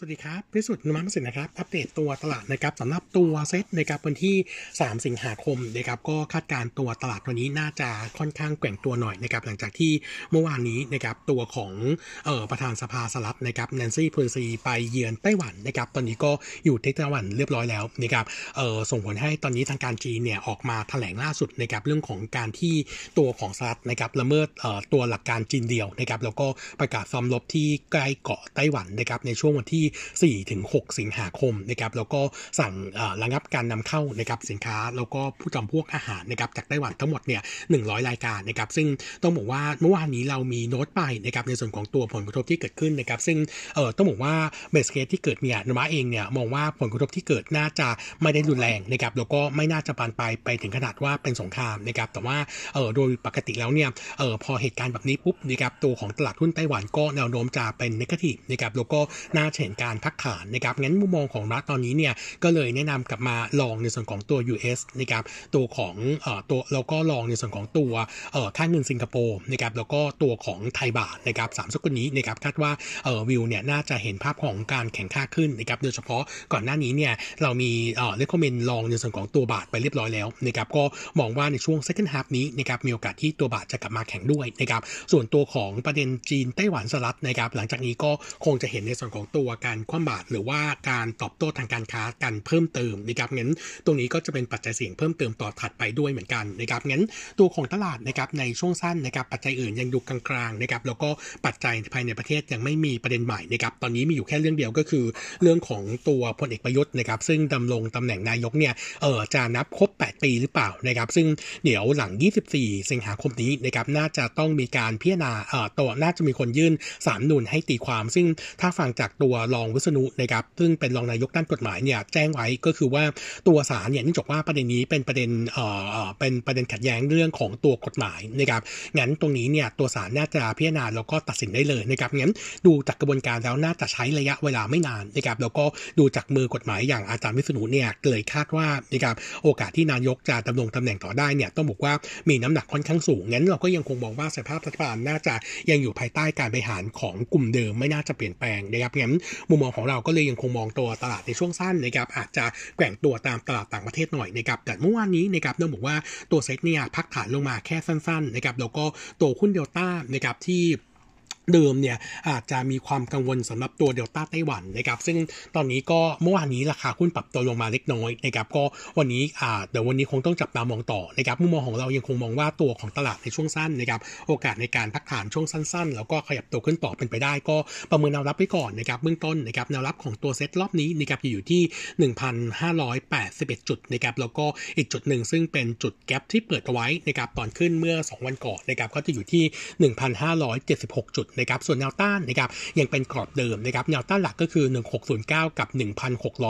สวัสดีครับพิสุทธิ์นุมัมสินนะครับ อัปเดตตัวตลาดนะครับสำหรับตัวเซ็ตนะครับวันที่ 3 สิงหาคมนะครับก็คาดการตัวตลาดวันนี้น่าจะค่อนข้างแกว่งตัวหน่อยนะครับหลังจากที่เมื่อวานนี้นะครับตัวของเอ่อประธานสภาสหรัฐนะครับแนนซี่พูนซีไปเยือนไต้หวันนะครับตอนนี้ก็อยู่ที่ไต้หวันเรียบร้อยแล้วนะครับเอ่อส่งผลให้ตอนนี้ทางการจีนเนี่ยออกมาแถลงล่าสุดนะครับเรื่องของการที่ตัวของสหรัฐนะครับละเมิดเอ่อตัวหลักการจีนเดียวนะครับแล้วก็ประกาศซ้อมรบที่ใกล้เกาะไต้หวันนะครับในช่วงวันที่4ถึง6สิงหาคมนะครับแล้วก็สั่งระงับการนำเข้านะครับสินค้า แล้วก็ผู้จำพวกอาหารนะครับจากไต้หวันทั้งหมดเนี่ย100รายการนะครับซึ่งต้องบอกว่าเมื่อวานนี้เรามีโน้ตไปนะครับในส่วนของตัวผลกระทบที่เกิดขึ้นนะครับซึ่งเออต้องบอกว่าเบสเคสที่เกิดเนี่ยนมาเองเนี่ยมองว่าผลกระทบที่เกิดน่าจะไม่ได้รุนแรงนะครับแล้วก็ไม่น่าจะปานไปไปถึงขนาดว่าเป็นสงครามนะครับแต่ว่าเออโดยปกติแล้วเนี่ยเออพอเหตุการณ์แบบนี้ปุ๊บนะครับตัวของตลาดหุ้นไต้หวันก็แนวโน้มจะเป็นนกาทีฟนะครับแล้วก็น่าเห็นการพักฐานนะครับงั้นมุมมองของรัฐตอนนี้เนี่ยก็เลยแนะนำกลับมาลองในส่วนของตัว US นะครับตัวของเอ่อตัวแล้วก็ลองในส่วนของตัวเอ่อค่าเงินสิงคโปร์นะครับแล้วก็ตัวของไทยบาทนะครับสามสกุลนี้นะครับคาดว่าเอ่อวิวเนี่ยน่าจะเห็นภาพของการแข่งค่าขึ้นนะครับโดยเฉพาะก่อนหน้านี้เนี่ยเรามีเอ่อเลคคอมเมนลองในส่วนของตัวบาทไปเรียบร้อยแล้วนะครับก็มองว่าในช่วง second half นี้นะครับมีโอกาสที่ตัวบาทจะกลับมาแข็งด้วยนะครับส่วนตัวของประเด็นจีนไต้หวันสหรัฐนะครับหลังจากนี้ก็คงจะเห็นในส่วนของตัวการคว่ำบาตรหรือว่าการตอบโต้ทางการค้ากันเพิ่มเติมนะครับงั้นตรงนี้ก็จะเป็นปัจจัยเสี่ยงเพิ่มเติมต่อถัดไปด้วยเหมือนกันนะครับงั้นตัวของตลาดนะครับในช่วงสั้นนะครับปัจจัยอื่นยังอยู่กลางๆนะครับแล้วก็ปัจจัยภายในประเทศยังไม่มีประเด็นใหม่นะครับตอนนี้มีอยู่แค่เรื่องเดียวก็คือ เรื่องของตัวพลเอกประยุทธ์นะครับซึ่งดำรงตำแหน่งนายกเนี่ยเออจะนับครบ 8 ปีหรือเปล่านะครับซึ่งเดี๋ยวหลัง 24 สิงหาคมนี้นะครับน่าจะต้องมีการพิจารณาเอ่อตัวน่าจะมีคนยื่นสามนุนให้ตีความ ซึ่งถ้าฟังจากตัวรองวิษณุนะครับซึ่งเป็นรองนายกด้านกฎหมายเนี่ยแจ้งไว้ก็คือว่าตัวศาลเนี่ยนื่องจากว่าประเด็นนี้เป็นประเด็นเอ่อเป็นประเด็นขัดแย้งเรื่องของตัวกฎหมายนะครับงั้นตรงนี้เนี่ยตัวศาลน่าจะพิจารณาแล้วก็ตัดสินได้เลยนะครับงั้นดูจากกระบวนการแล้วน่าจะใช้ระยะเวลาไม่นานนะครับแล้วก็ดูจากมือกฎหมายอย่างอาจารย์วิษณุเนี่ยเลยคาดว่านะครับโอกาสที่นายกจะดำรงตำแหน่งต่อได้เนี่ยต้องบอกว่ามีน้ำหนักค่อนข้างสูงงั้นเราก็ยังคงมองว่าสภาพรัฐบาลน่าจะยังอยู่ภายใต้การบริหารของกลุ่มเดิมไม่น่าจะเปลี่ยนแปลงนะครับงั้นมุมมองของเราก็เลยยังคงมองตัวตลาดในช่วงสั้นนะครับอาจจะแกว่งตัวตามตลาดต่างประเทศหน่อยนะครับแต่เมื่อวานนี้นะครับต้องบอกว่าตัวเซ็ตเนี่ยพักฐานลงมาแค่สั้นๆนะครับแล้วก็ตัวหุ้นเดลต้านะครับที่ เดิมเนี่ยอาจจะมีความกังวลสำหรับตัวเดลต้าไต้หวันนะครับซึ่งตอนนี้ก็เมื่อวานนี้ราคาหุ้นปรับตัวลงมาเล็กน้อยนะครับก็วันนี้อ่าเดี๋ยววันนี้คงต้องจับตามองต่อนะครับมุมมองของเรายังคงมองว่าตัวของตลาดในช่วงสั้นนะครับโอกาสในการพักฐานช่วงสั้น ๆ แล้วก็ขยับตัวขึ้นต่อเป็นไปได้ ก็ประเมินแนวรับไว้ก่อนนะครับเบื้องต้นนะครับแนวรับของตัวเซ็ตรอบนี้นะครับอยู่ที่ 1,581 จุดนะครับแล้วก็อีกจุดหนึ่งซึ่งเป็นจุดแกลบที่เปิดเอาไว้นะครับตอนขึ้นเมื่อ 2 วันก่อนนะครับก็จะอยู่ที่ 1,576 จุดนะครับส่วนแนวต้านนะครับยังเป็นกรอบเดิมนะครับแนวต้านหลักก็คือ 1609 กับ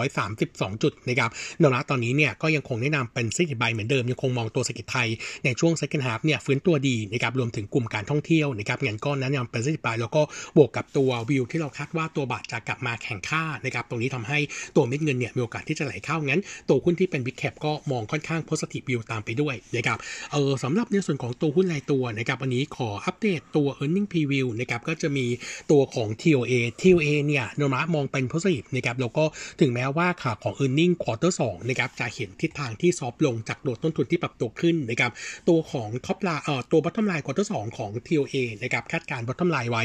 1,632 จุดนะครับแนวรับตอนนี้เนี่ยก็ยังคงแนะนำเป็นซิติบายเหมือนเดิมยังคงมองตัวเศรษฐกิจไทยในช่วง second half เนี่ยฟื้นตัวดีนะครับรวมถึงกลุ่มการท่องเที่ยวนะครับงั้นก็แนะนำเป็นซิติบายแล้วก็บวกกับตัววิวที่เราคาดว่าตัวบาทจะกลับมาแข่งค่านะครับตรงนี้ทำให้ตัวเม็ดเงินเนี่ยมีโอกาสที่จะไหลเข้างั้น ตัวหุ้นที่เป็นบิ๊กแคปก็มองค่อนข้างโพสิฟวิวตามไปด้วยนะครับเออสำหรับในส่วนของตัวหุ้นรายตัวนะครับวันนี้ขออัปเดตตัว earning preview นะครับก็จะมีตัวของ TOA TOA เนี่ยโนมะมองเป็น positive นะครับแล้วก็ถึงแม้ว่าขาของ e a r n i n g quarter 2นะครับจะเห็นทิศทางที่ซอฟลงจากโดดต้นทุนที่ปรับตัวขึ้นนะครับตัวของ top line เอ่อตัว bottom line quarter 2 ของ TOA นะครับคาดการ bottom line ไว้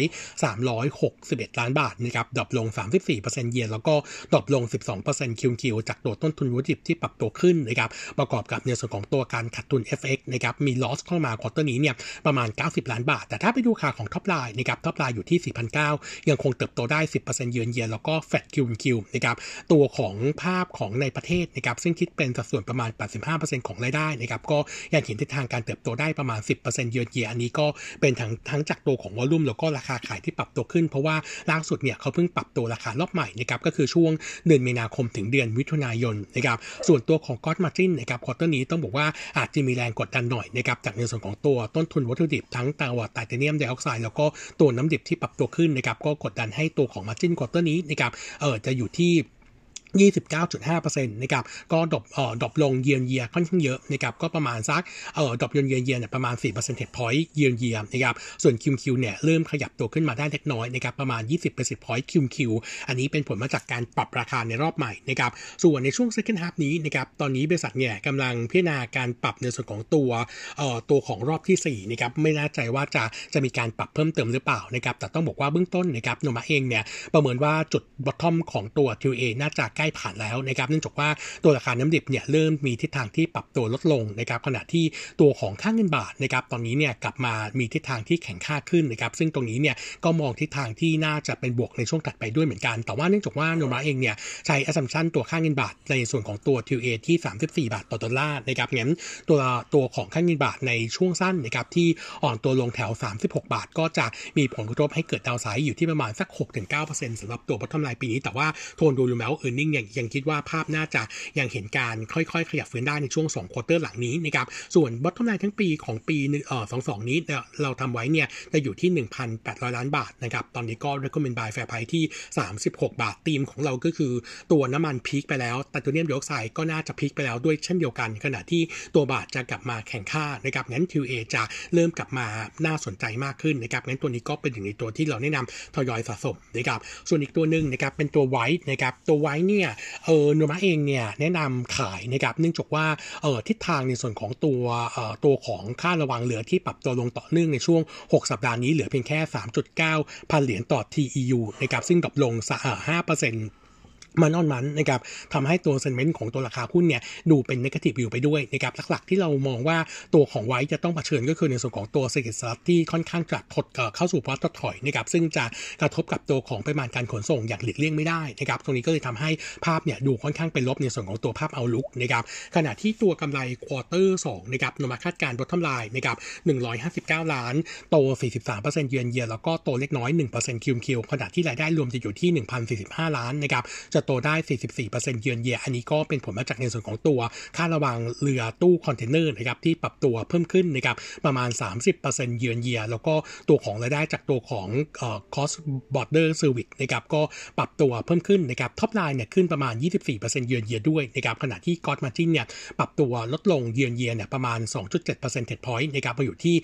361 ล้านบาทนะครับ drop ลง 34% year แล้วก็ drop ลง 12% QQ จากโดนต้นทุนวัตถุดิบที่ปรับตัวขึ้นนะครับประกอบกับในส่วนของตัวการขาดทุน FX นะครับมี loss เข้ามา quarter นี้เนี่ยประมาณ 90 ล้านบาท แต่ถ้าไปดูค่าของ top line นะครับ top line อยู่ที่ 4,009 ยังคงเติบโตได้ 10%เยือนเยียแล้วก็ flat QQ นะครับตัวของภาพของในประเทศนะครับซึ่งคิดเป็นสัดส่วนประมาณ 85%ของรายได้นะครับก็ยังเห็นทิศทางการเติบโตได้ประมาณ 10%เยือนเยียอันนี้ก็เป็นทั้งทั้งจากตัวของ volume แล้วก็ราคาขายที่ปรับตัวขึ้น เพราะว่าล่าสุดเนี่ยเขาเพิ่งปรับตัวราคารอบใหม่นะครับก็คือช่วงเดือนมีนาคมถึงเดือนมิถุนายนนะครับส่วนตัวของ gross margin นะครับ quarter นี้ต้องบอกว่าอาจจะมีแรงกดดันหน่อยนะครับจากในส่วนของตัวต้นทุนวัตถุดิบทั้งตัวไทเทเนียมไดออกไซด์แล้วก็ตัวน้ำมันดิบที่ปรับตัวขึ้นนะครับก็กดดันให้ตัวของ margin quarter นี้นะครับเออจะอยู่ที่ 29.5%นะครับก็ drop เอ่อ drop ลง year year ค่อนข้างเยอะนะครับก็ประมาณสักเอ่อ drop year year เนี่ยประมาณ4 percentage point year year นะครับส่วน QQ เนี่ยเริ่มขยับตัวขึ้นมาได้เล็กน้อยนะครับประมาณ 20 percentage point QQ อันนี้เป็นผลมาจากการปรับราคาในรอบใหม่นะครับส่วนในช่วง second half นี้นะครับตอนนี้บริษัทเนี่ยกำลังพิจารณาการปรับในส่วนของตัวเอ่อตัวของรอบที่4นะครับไม่แน่ใจว่าจะจะมีการปรับเพิ่มเติมหรือเปล่านะครับแต่ต้องบอกว่าเบื้องต้นนะครับโนมูระเองเนี่ยประเมินว่าจุด bottom ของตัว QA น่าจะใกล้ผ่านแล้วนะครับเนื่องจากว่าตัวราคาน้ำดิบเนี่ยเริ่มมีทิศทางที่ปรับตัวลดลงนะครับขณะที่ตัวของค่าเงินบาทนะครับตอนนี้เนี่ยกลับมามีทิศทางที่แข็งค่าขึ้นนะครับซึ่งตรงนี้เนี่ยก็มองทิศทางที่น่าจะเป็นบวกในช่วงถัดไปด้วยเหมือนกันแต่ว่าเนื่องจากว่าโนมาเองเนี่ยใช้ assumption ตัวค่าเงินบาทในส่วนของตัว QA ที่ 34 บาทต่อดอลลาร์นะครับงั้นตัวตัวของค่าเงินบาทในช่วงสั้นนะครับที่อ่อนตัวลงแถว 36 บาท ก็จะมีผลกระทบให้เกิด downside อยู่ที่ประมาณสัก 6-9%สำหรับตัว bottom line ปีนี้แต่ว่าโทนดูแล้ว earning ยังยังคิดว่าภาพน่าจะยังเห็นการค่อยๆ ขยับฟื้นได้ในช่วง2 quarter หลังนี้นะครับส่วน bottom line ทั้งปีของปีเอ่อ22นี้เราทำไว้เนี่ยจะอยู่ที่ 1,800 ล้านบาทนะครับตอนนี้ก็ recommend buy fair price ที่ 36 บาทธีมของเราก็คือตัวน้ำมัน peak ไปแล้วแต่ตัวไทเทเนียมไดออกไซด์ก็น่าจะ peak ไปแล้วด้วยเช่นเดียวกัน ขณะที่ตัวบาทจะกลับมาแข็งค่านะครับงั้น TOA จะเริ่มกลับมาน่าสนใจมากขึ้นนะครับงั้นตัวนี้ก็เป็นหนึ่งในตัวที่เราแนะนำทยอยสะสมนะครับส่วนอีกตัวหนึ่งนะครับเป็นตัว WICE นะครับตัว WICE เนี่ยเออโนมูระเองเนี่ยแนะนำขายนะครับเนื่องจากว่าเออทิศทางในส่วนของตัวเออตัวของค่าระวางเรือที่ปรับตัวลงต่อเนื่องในช่วง 6 สัปดาห์นี้เหลือเพียงแค่ 3.9 พันเหรียญต่อ TEU นะครับซึ่ง drop ลง5%เmonth on month นะครับทำให้ตัว sentiment ของตัวราคาหุ้นเนี่ยดูเป็น negative อยู่ไปด้วยนะครับหลักๆที่เรามองว่าตัวของ WICE จะต้องเผชิญก็คือในส่วนของตัวเศรษฐกิจที่ค่อนข้างจะถดเข้าสู่ภาวะถดถอยนะครับซึ่งจะกระทบกับตัวของปริมาณการขนส่งอย่างหลีกเลี่ยงไม่ได้นะครับตรงนี้ก็เลยทำให้ภาพเนี่ยดูค่อนข้างเป็นลบในส่วนของตัวภาพ outlook นะครับขณะที่ตัวกำไร quarter 2นะครับโนมูระคาดการณ์ bottom line นะครับ159 ล้านโต 43%เยือนเยียแล้วก็โตเล็กน้อย1% QQ ขณะที่รายได้รวมจะอยู่ที่1,045 ล้านนะครับจะโตได้ 44%เยือนเยีย อันนี้ก็เป็นผลมาจากในส่วนของตัวค่าระวางเรือตู้คอนเทนเนอร์นะครับที่ปรับตัวเพิ่มขึ้นนะครับประมาณ 30%เยือนเยีย แล้วก็ตัวของรายได้จากตัวของเอ่อ cross border service นะครับก็ปรับตัวเพิ่มขึ้นนะครับ top line เนี่ยขึ้นประมาณ 24%เยือนเยียด้วยนะครับขณะที่ gross margin เนี่ยปรับตัวลดลงเยือนเยียเนี่ยประมาณ 2.7% percentage point นะครับมาอยู่ที่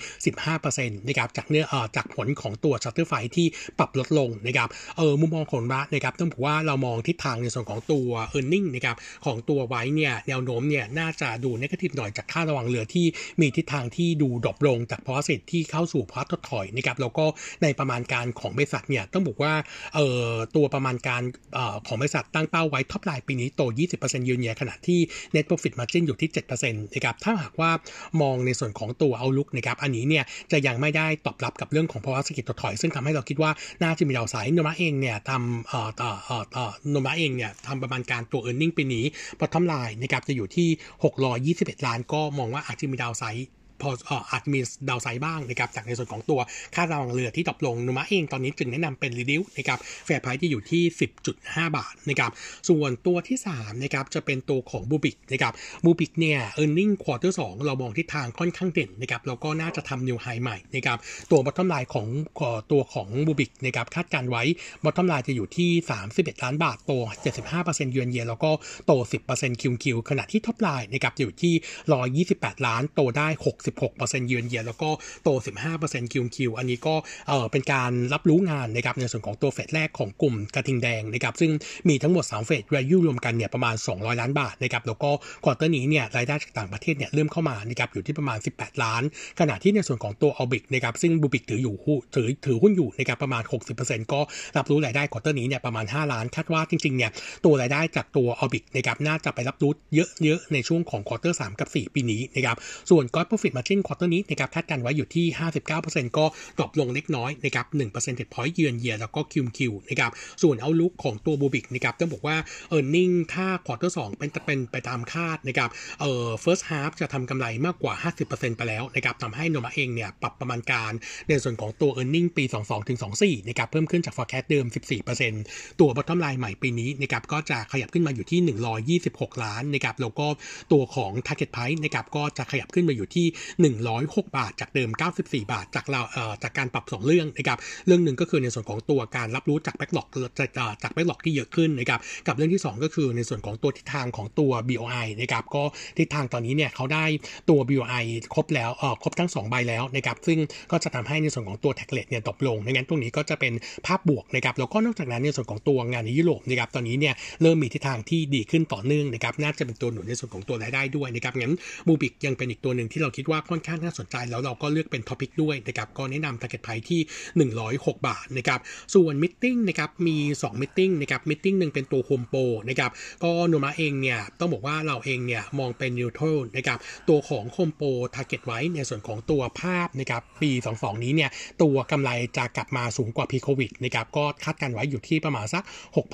15%นะครับจากเนื้อเอ่อจากผลของตัว charter flight ที่ปรับลดลงนะครับเออมุมมองของเรานะครับต้องบอกว่าเรามองทิศทางางในส่วนของตัว e a r n i n g นะครับของตัว WICE เนี่ยแนวโน้มเนี่ยน่าจะดู negative หน่อยจากค่าระวางเรือที่มีทิศทางที่ดู drop ลงจากภาวะเศรษฐกิจที่เข้าสู่ภาวะถดถอยนะครับแล้วก็ในประมาณการของบริษัทเนี่ยต้องบอกว่าเอ่อตัวประมาณการเอ่อของบริษัทตั้งเป้าไว้ top line ปีนี้โต 20%ยืนยันขณะที่ net profit margin อยู่ที่ 7%นะครับถ้าหากว่ามองในส่วนของตัว outlook นะครับอันนี้เนี่ยจะยังไม่ได้ตอบรับกับเรื่องของภาวะเศรษฐกิจถดถอย ซึ่งทำให้เราคิดว่าน่าจะมี downside โนมูระเองเนี่ยทำเอ่อเอ่อเอ่อโนมูระเองเนี่ยทำประมาณการตัว e a r n i n g ปีนี้ bottom line นะครับจะอยู่ที่ 621 ล้านก็มองว่าอาจจะมี downside พออาจมี downside บ้างนะครับจากในส่วนของตัวค่าระวางเรือที่ตกลงโนมูระเองตอนนี้จึงแนะนำเป็น reduce นะครับ fair price ที่อยู่ที่ 10.5 บาทนะครับส่วนตัวที่3นะครับจะเป็นตัวของบลูบิคนะครับบลูบิคเนี่ย earning quarter สองเรามองทิศทางค่อนข้างเด่นนะครับแล้วก็น่าจะทำ new high ใหม่นะครับตัว bottom line ของตัวของบลูบิคนะครับคาดการไว้ bottom line จะอยู่ที่ 31 ล้านบาทโต 75%เยือนเยียแล้วก็โต 10% QQ ขณะที่ top line นะครับอยู่ที่ 128 ล้านโตได้ 60 16%เยือนเยียแล้วก็โต 15% QQ อันนี้ก็เออเป็นการรับรู้งานนะครับในส่วนของตัว phase แรกของกลุ่มกระทิงแดงนะครับซึ่งมีทั้งหมด 3 phase value รวมกันเนี่ยประมาณ 200 ล้านบาทนะครับแล้วก็ quarter นี้เนี่ยรายได้จากต่างประเทศเนี่ยเริ่มเข้ามานะครับอยู่ที่ประมาณ 18 ล้าน ขณะที่ในส่วนของตัวออร์บิทนะครับซึ่งบลูบิคถืออยู่ถือถือหุ้นอยู่นะครับประมาณ 60%ก็รับรู้รายได้ quarter นี้เนี่ยประมาณ 5 ล้านคาดว่าจริงๆเนี่ยตัวรายได้จากตัวออร์บิทนะครับน่าจะไปรับรู้เยอะๆในช่วงของ quarter 3กับ 4 ปีนี้นะครับส่วนก็ profit margin quarter นี้นะครับคาดการไว้อยู่ที่ 59%ก็ drop ลงเล็กน้อยนะครับ1%เต็ดพอยต์เยือนเยียแล้วก็ QQ นะครับส่วน outlook ของตัวบลูบิคนะครับต้องบอกว่า earning ถ้าควอเตอร์สเป็นเป็นไปตามคาดนะครับเอ่อ first half จะทำกำไรมากกว่า 50%ไปแล้วนะครับทำให้โนมูระเองเนี่ยปรับประมาณการในส่วนของตัว e a r n i n g ปี 22ถึง24นะครับเพิ่มขึ้นจาก forecast เดิม 14%ตัว bottom line ใหม่ปีนี้นะครับก็จะขยับขึ้นมาอยู่ที่ 126 ล้านนะครับแล้วก็ตัวของ target price นะครับก็จะขยับขึ้นมาอยู่ที่106 บาท จากเดิม 94 บาท จากเราเอ่อจากการปรับ 2 เรื่องนะครับเรื่องหนึ่งก็คือในส่วนของตัวการรับรู้จาก backlog จาก backlog ที่เยอะขึ้นนะครับกับเรื่องที่ 2 ก็คือในส่วนของตัวทิศทางของตัว BOI นะครับก็ทิศทางตอนนี้เนี่ยเขาได้ตัว BOI ครบแล้วเอ่อครบทั้ง 2 ใบแล้วนะครับซึ่งก็จะทำให้ในส่วนของตัว tax rate เนี่ยตกลงดังนั้นตรงนี้ก็จะเป็นภาพบวกนะครับแล้วก็นอกจากนั้นในส่วนของตัวงานในยุโรปนะครับตอนนี้เนี่ยเริ่มมีทิศทางที่ดีขึ้นต่อเนื่องนะครับน่าจะเป็นตัวหนุนในส่วนของตัวรายได้ด้วยนะครับงั้นบลูบิคยังเป็นอีกตัวหนึ่งที่เราคิดว่าค่อนข้างน่าสนใจ แล้วเราก็เลือกเป็น top pick ด้วยนะครับก็แนะนำ target price ที่ 106 บาทนะครับส่วน meeting นะครับมี2 meeting นะครับ meeting หนึ่งเป็นตัวโฮมโปรนะครับก็โนมูระเองเนี่ยต้องบอกว่าเราเองเนี่ยมองเป็น neutral นะครับตัวของโฮมโปร target ไว้ในส่วนของตัวภาพนะครับปี 22 นี้เนี่ยตัวกำไรจะกลับมาสูงกว่า pre โควิดนะครับก็คาดการไว้อยู่ที่ประมาณสัก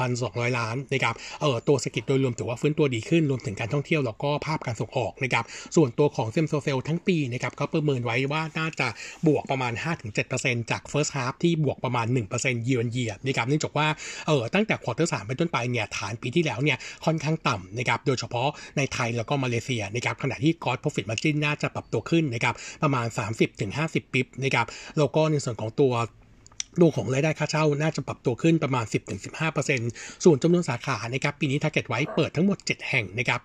6,200 ล้านนะครับเออตัวเศรษฐกิจโดยรวมถือว่าฟื้นตัวดีขึ้นรวมถึงการท่องเที่ยวแล้วก็ภาพการส่งออกนะครับส่วนตัวของ same store sale ทั้งปีนะครับก็ประเมินไว้ว่าน่าจะบวกประมาณ 5-7%จาก first half ที่บวกประมาณ 1% year on year นะครับเนื่องจากว่าเออตั้งแต่ quarter สามเป็นต้นไปเนี่ยฐานปีที่แล้วเนี่ยค่อนข้างต่ำนะครับโดยเฉพาะในไทยแล้วก็มาเลเซียนะครับขณะที่ gross profit margin น่าจะปรับตัวขึ้นนะครับประมาณ 30-50 bip นะครับแล้วก็ในส่วนของตัว ตัวของรายได้ค่าเช่าน่าจะปรับตัวขึ้นประมาณ 10-15%ส่วนจำนวนสาขานะครับปีนี้ target ไว้เปิดทั้งหมด 7 แห่งนะครับ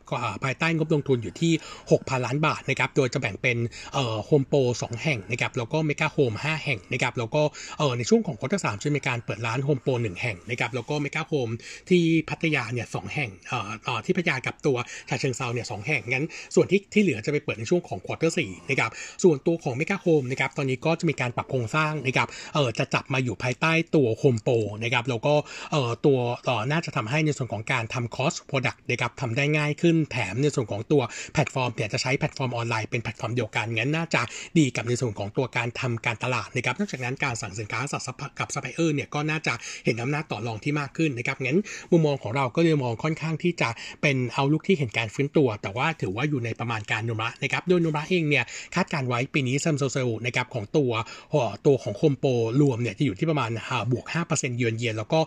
ภายใต้งบลงทุนอยู่ที่ 6,000 ล้านบาทนะครับโดยจะแบ่งเป็นโฮมโปร2แห่งนะครับแล้วก็เมกาโฮม5แห่งนะครับแล้วก็ในช่วงของ quarter สามจะมีการเปิดร้านโฮมโปร1แห่งนะครับแล้วก็เมกาโฮมที่พัทยาเนี่ยสองแห่งเอ่อที่พัทยากับตัวฉะเชิงเทราเนี่ยสองแห่งงั้น ส่วนที่ที่เหลือจะไปเปิดในช่วงของ quarter สี่นะครับส่วนตัวของเมกาโฮมนะครับตอนนี้ก็จะมีการปรับโครงสร้างนะครับจะจับมาอยู่ภายใต้ตัวโฮมโปรนะครับแล้วก็เอ่อตัวเอ่อน่าจะทำให้ในส่วนของการทำ cross product นะครับทำได้ง่ายขึ้นแถมในส่วนของตัวแพลตฟอร์มเนี่ยจะใช้แพลตฟอร์มออนไลน์เป็นแพลตฟอร์มเดียวกันงั้นน่าจะดีกับในส่วนของตัวการทำการตลาดนะครับนอกจากนั้นการสั่งสินค้ากับซัพพลายเออร์เนี่ยก็น่าจะเห็นอำนาจต่อรองที่มากขึ้นนะครับงั้นมุมมองของเราก็เลยมองค่อนข้างที่จะเป็น outlook ที่เห็นการฟื้นตัว แต่ว่าถือว่าอยู่ในประมาณการโนมูระนะครับโดยโนมูระเองเนี่ยคาดการไว้ปีนี้ same store sale นะครับของตัวตัวของโฮมโปรรวมเนี่ยจะอยู่ที่ประมาณบวก 5%เยือนเยียนแล้วก็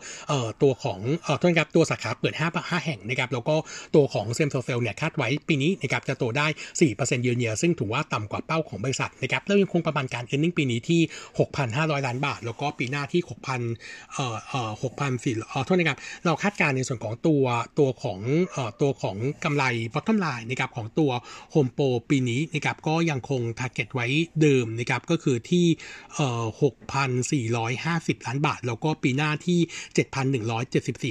ตัวของเอ่อโทษครับตัวสาขาเปิด 5 5 แห่งนะครับแล้วก็ตัวของ same store sale เนี่ยคาดไว้ปีนี้นะครับจะโตได้ 4%เยือนเยียนซึ่งถือว่าต่ำกว่าเป้าของบริษัทนะครับแล้วยังคงประมาณการเอ a r n i n g ปีนี้ที่ 6,500 ล้านบาท แล้วก็ปีหน้าที่ 6,000เอ่อเอ่อ6,400เอ่อโทษนะครับเราคาดการในส่วนของตัวตัวของเอ่อตัวของกำไร bottom line นะครับของตัว Home Pro ปีนี้นะครับก็ยังคง target ไว้เดิมนะครับก็คือที่เอ่อ6,450 ล้านบาท แล้วก็ปีหน้าที่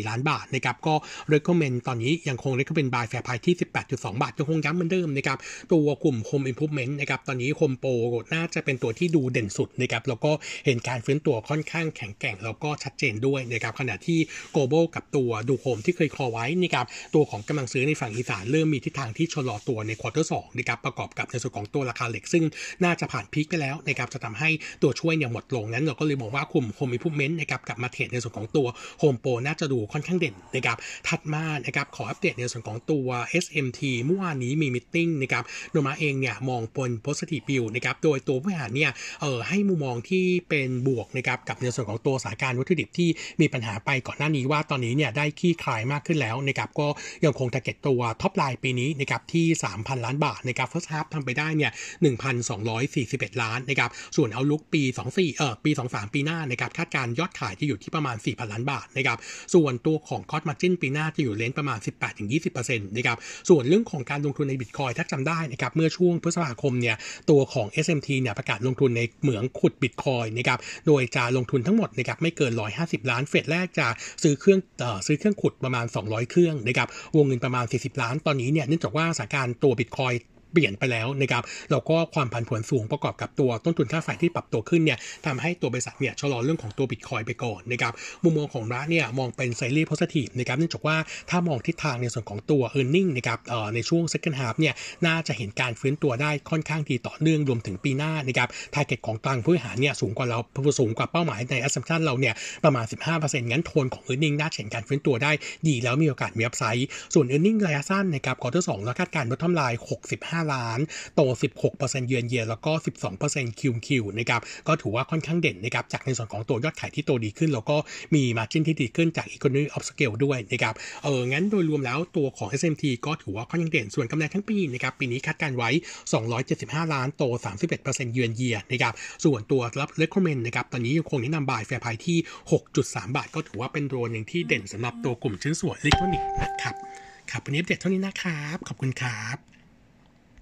7,174 ล้านบาทนะครับก็ recommend ตอนนี้ยังคง recommend buy fair price ที่ 18.2 บาทยังคงย้ำเหมือนเดิมนะครับตัวกลุ่ม home improvement นะครับตอนนี้ home pro น่าจะเป็นตัวที่ดูเด่นสุดนะครับแล้วก็เห็นการฟื้นตัวค่อนข้างแข็งแกร่งแล้วก็ชัดเจนด้วยนะครับขณะที่ โกลบอล กับตัวดูโฮมที่เคย call ไว้นะครับตัวของกำลังซื้อในฝั่งอีสานเริ่มมีทิศทางที่ชะลอตัวใน quarter สองนะครับประกอบกับในส่วนของตัวราคาเหล็กซึ่งน่าจะผ่าน peak ไปแล้วนะครับจะทำให้ตัวช่วยเนี่ยหมดลงนั้นเราก็เลยมองว่ากลุ่ม home improvement นะครับกลับมา trade ในส่วนของตัว Home Pro น่าจะดูค่อนข้างเด่นนะครับถัดมานะครับขออัปเดตในส่วนของตัว SMT เมื่อวานนี้มี meeting นะครับโนมูระเองเนี่ยมองบน positive view นะครับโดยตัวผู้บริหารเนี่ยเออให้มุมมองที่เป็นบวกนะครับกับในส่วนของตัวสถานการณ์วัตถุดิบที่มีปัญหาไปก่อนหน้านี้ว่าตอนนี้เนี่ยได้คลี่คลายมากขึ้นแล้วนะครับก็ยังคง t เก็ตตัวท็อปไลน์ปีนี้นะครับที่ 3,000 ล้านบาทนะครับ first half ทำไปได้เนี่ย1,241 ล้านนะครับส่วน outlook ปี 24เอ่อปี 23 ปีหน้านะครับคาดการยอดขายจะอยู่ที่ประมาณ 4,000 ล้านบาทนะครับส่วนตัวของ gross margin ปีหน้าจะอยู่ range ประมาณ 18-20%นะครับส่วนเรื่องของการลงทุนในบิตคอยน์ถ้าจำได้นะครับเมื่อช่วงพฤษภาคมเนี่ยตัวของ SMT เนี่ยประกาศลงทุนในเหมืองขุดบิตคอยน์นะครับโดยจะลงทุนทั้งหมดนะครับไม่เกิน 150 ล้านเฟสแรกจะซื้อเครื่องออซื้อเครื่องขุดประมาณ 200 เครื่องนะครับวงเงินประมาณ 40 ล้านตอนนี้เนี่ยเนื่องจากว่าสถานการณ์ตัวบิตคอย เปลี่ยนไปแล้วนะครับแล้วก็ความผันผวนสูงประกอบกับตัวต้นทุนค่าไฟที่ปรับตัวขึ้นเนี่ยทำให้ตัวบริษัทเนี่ยชะลอเรื่องของตัวบิตคอยไปก่อนนะครับมุมมองของร้านเนี่ยมองเป็นไซรีโพสิทีฟนะครับเนื่องจากว่าถ้ามองทิศทางในส่วนของตัว e a r n i n g นะครับในช่วง second half เนี่ยน่าจะเห็นการฟื้นตัวได้ค่อนข้างดีต่อเนื่องรวมถึงปีหน้านะครับtarget ของทางผู้บริหารเนี่ยสูงกว่าเราสูงกว่าเป้าหมายใน assumption เราเนี่ยประมาณ 15%งั้นโทนของ e a r n i n g น่าเห็นการฟื้นตัวได้ดีแล้วมีโอกาสมีอัพไซด์ส่วน e a r n i n g ระยะสั้นนะครับ quarter สองเราคาดการณ์ bottom line 65 15 ล้าน โต 16%เยือนเยียแล้วก็ 12%คิวคิวนะครับ ก็ถือว่าค่อนข้างเด่นนะครับ จากในส่วนของตัวยอดขายที่โตดีขึ้น แล้วก็มี margin ที่ดีขึ้นจาก Economy of Scale ด้วยนะครับ เอองั้นโดยรวมแล้วตัวของ SMT ก็ถือว่าค่อนข้างเด่น ส่วนกำไรทั้งปีนะครับปีนี้คาดการไว้ 275 ล้าน โต 31%เยือนเยียนะครับ ส่วนตัวรับ recommend นะครับ ตอนนี้ยังคงแนะนำ buy fair price ที่ 6.3 บาท ก็ถือว่าเป็นตัวหนึ่งที่เด่นสำหรับตัวกลุ่มชิ้นส่วนอิเล็กทรอนิกส์นะครับ ครับวันนี้อัปเดตเท่านี้นะครับ ขอบคุณครับ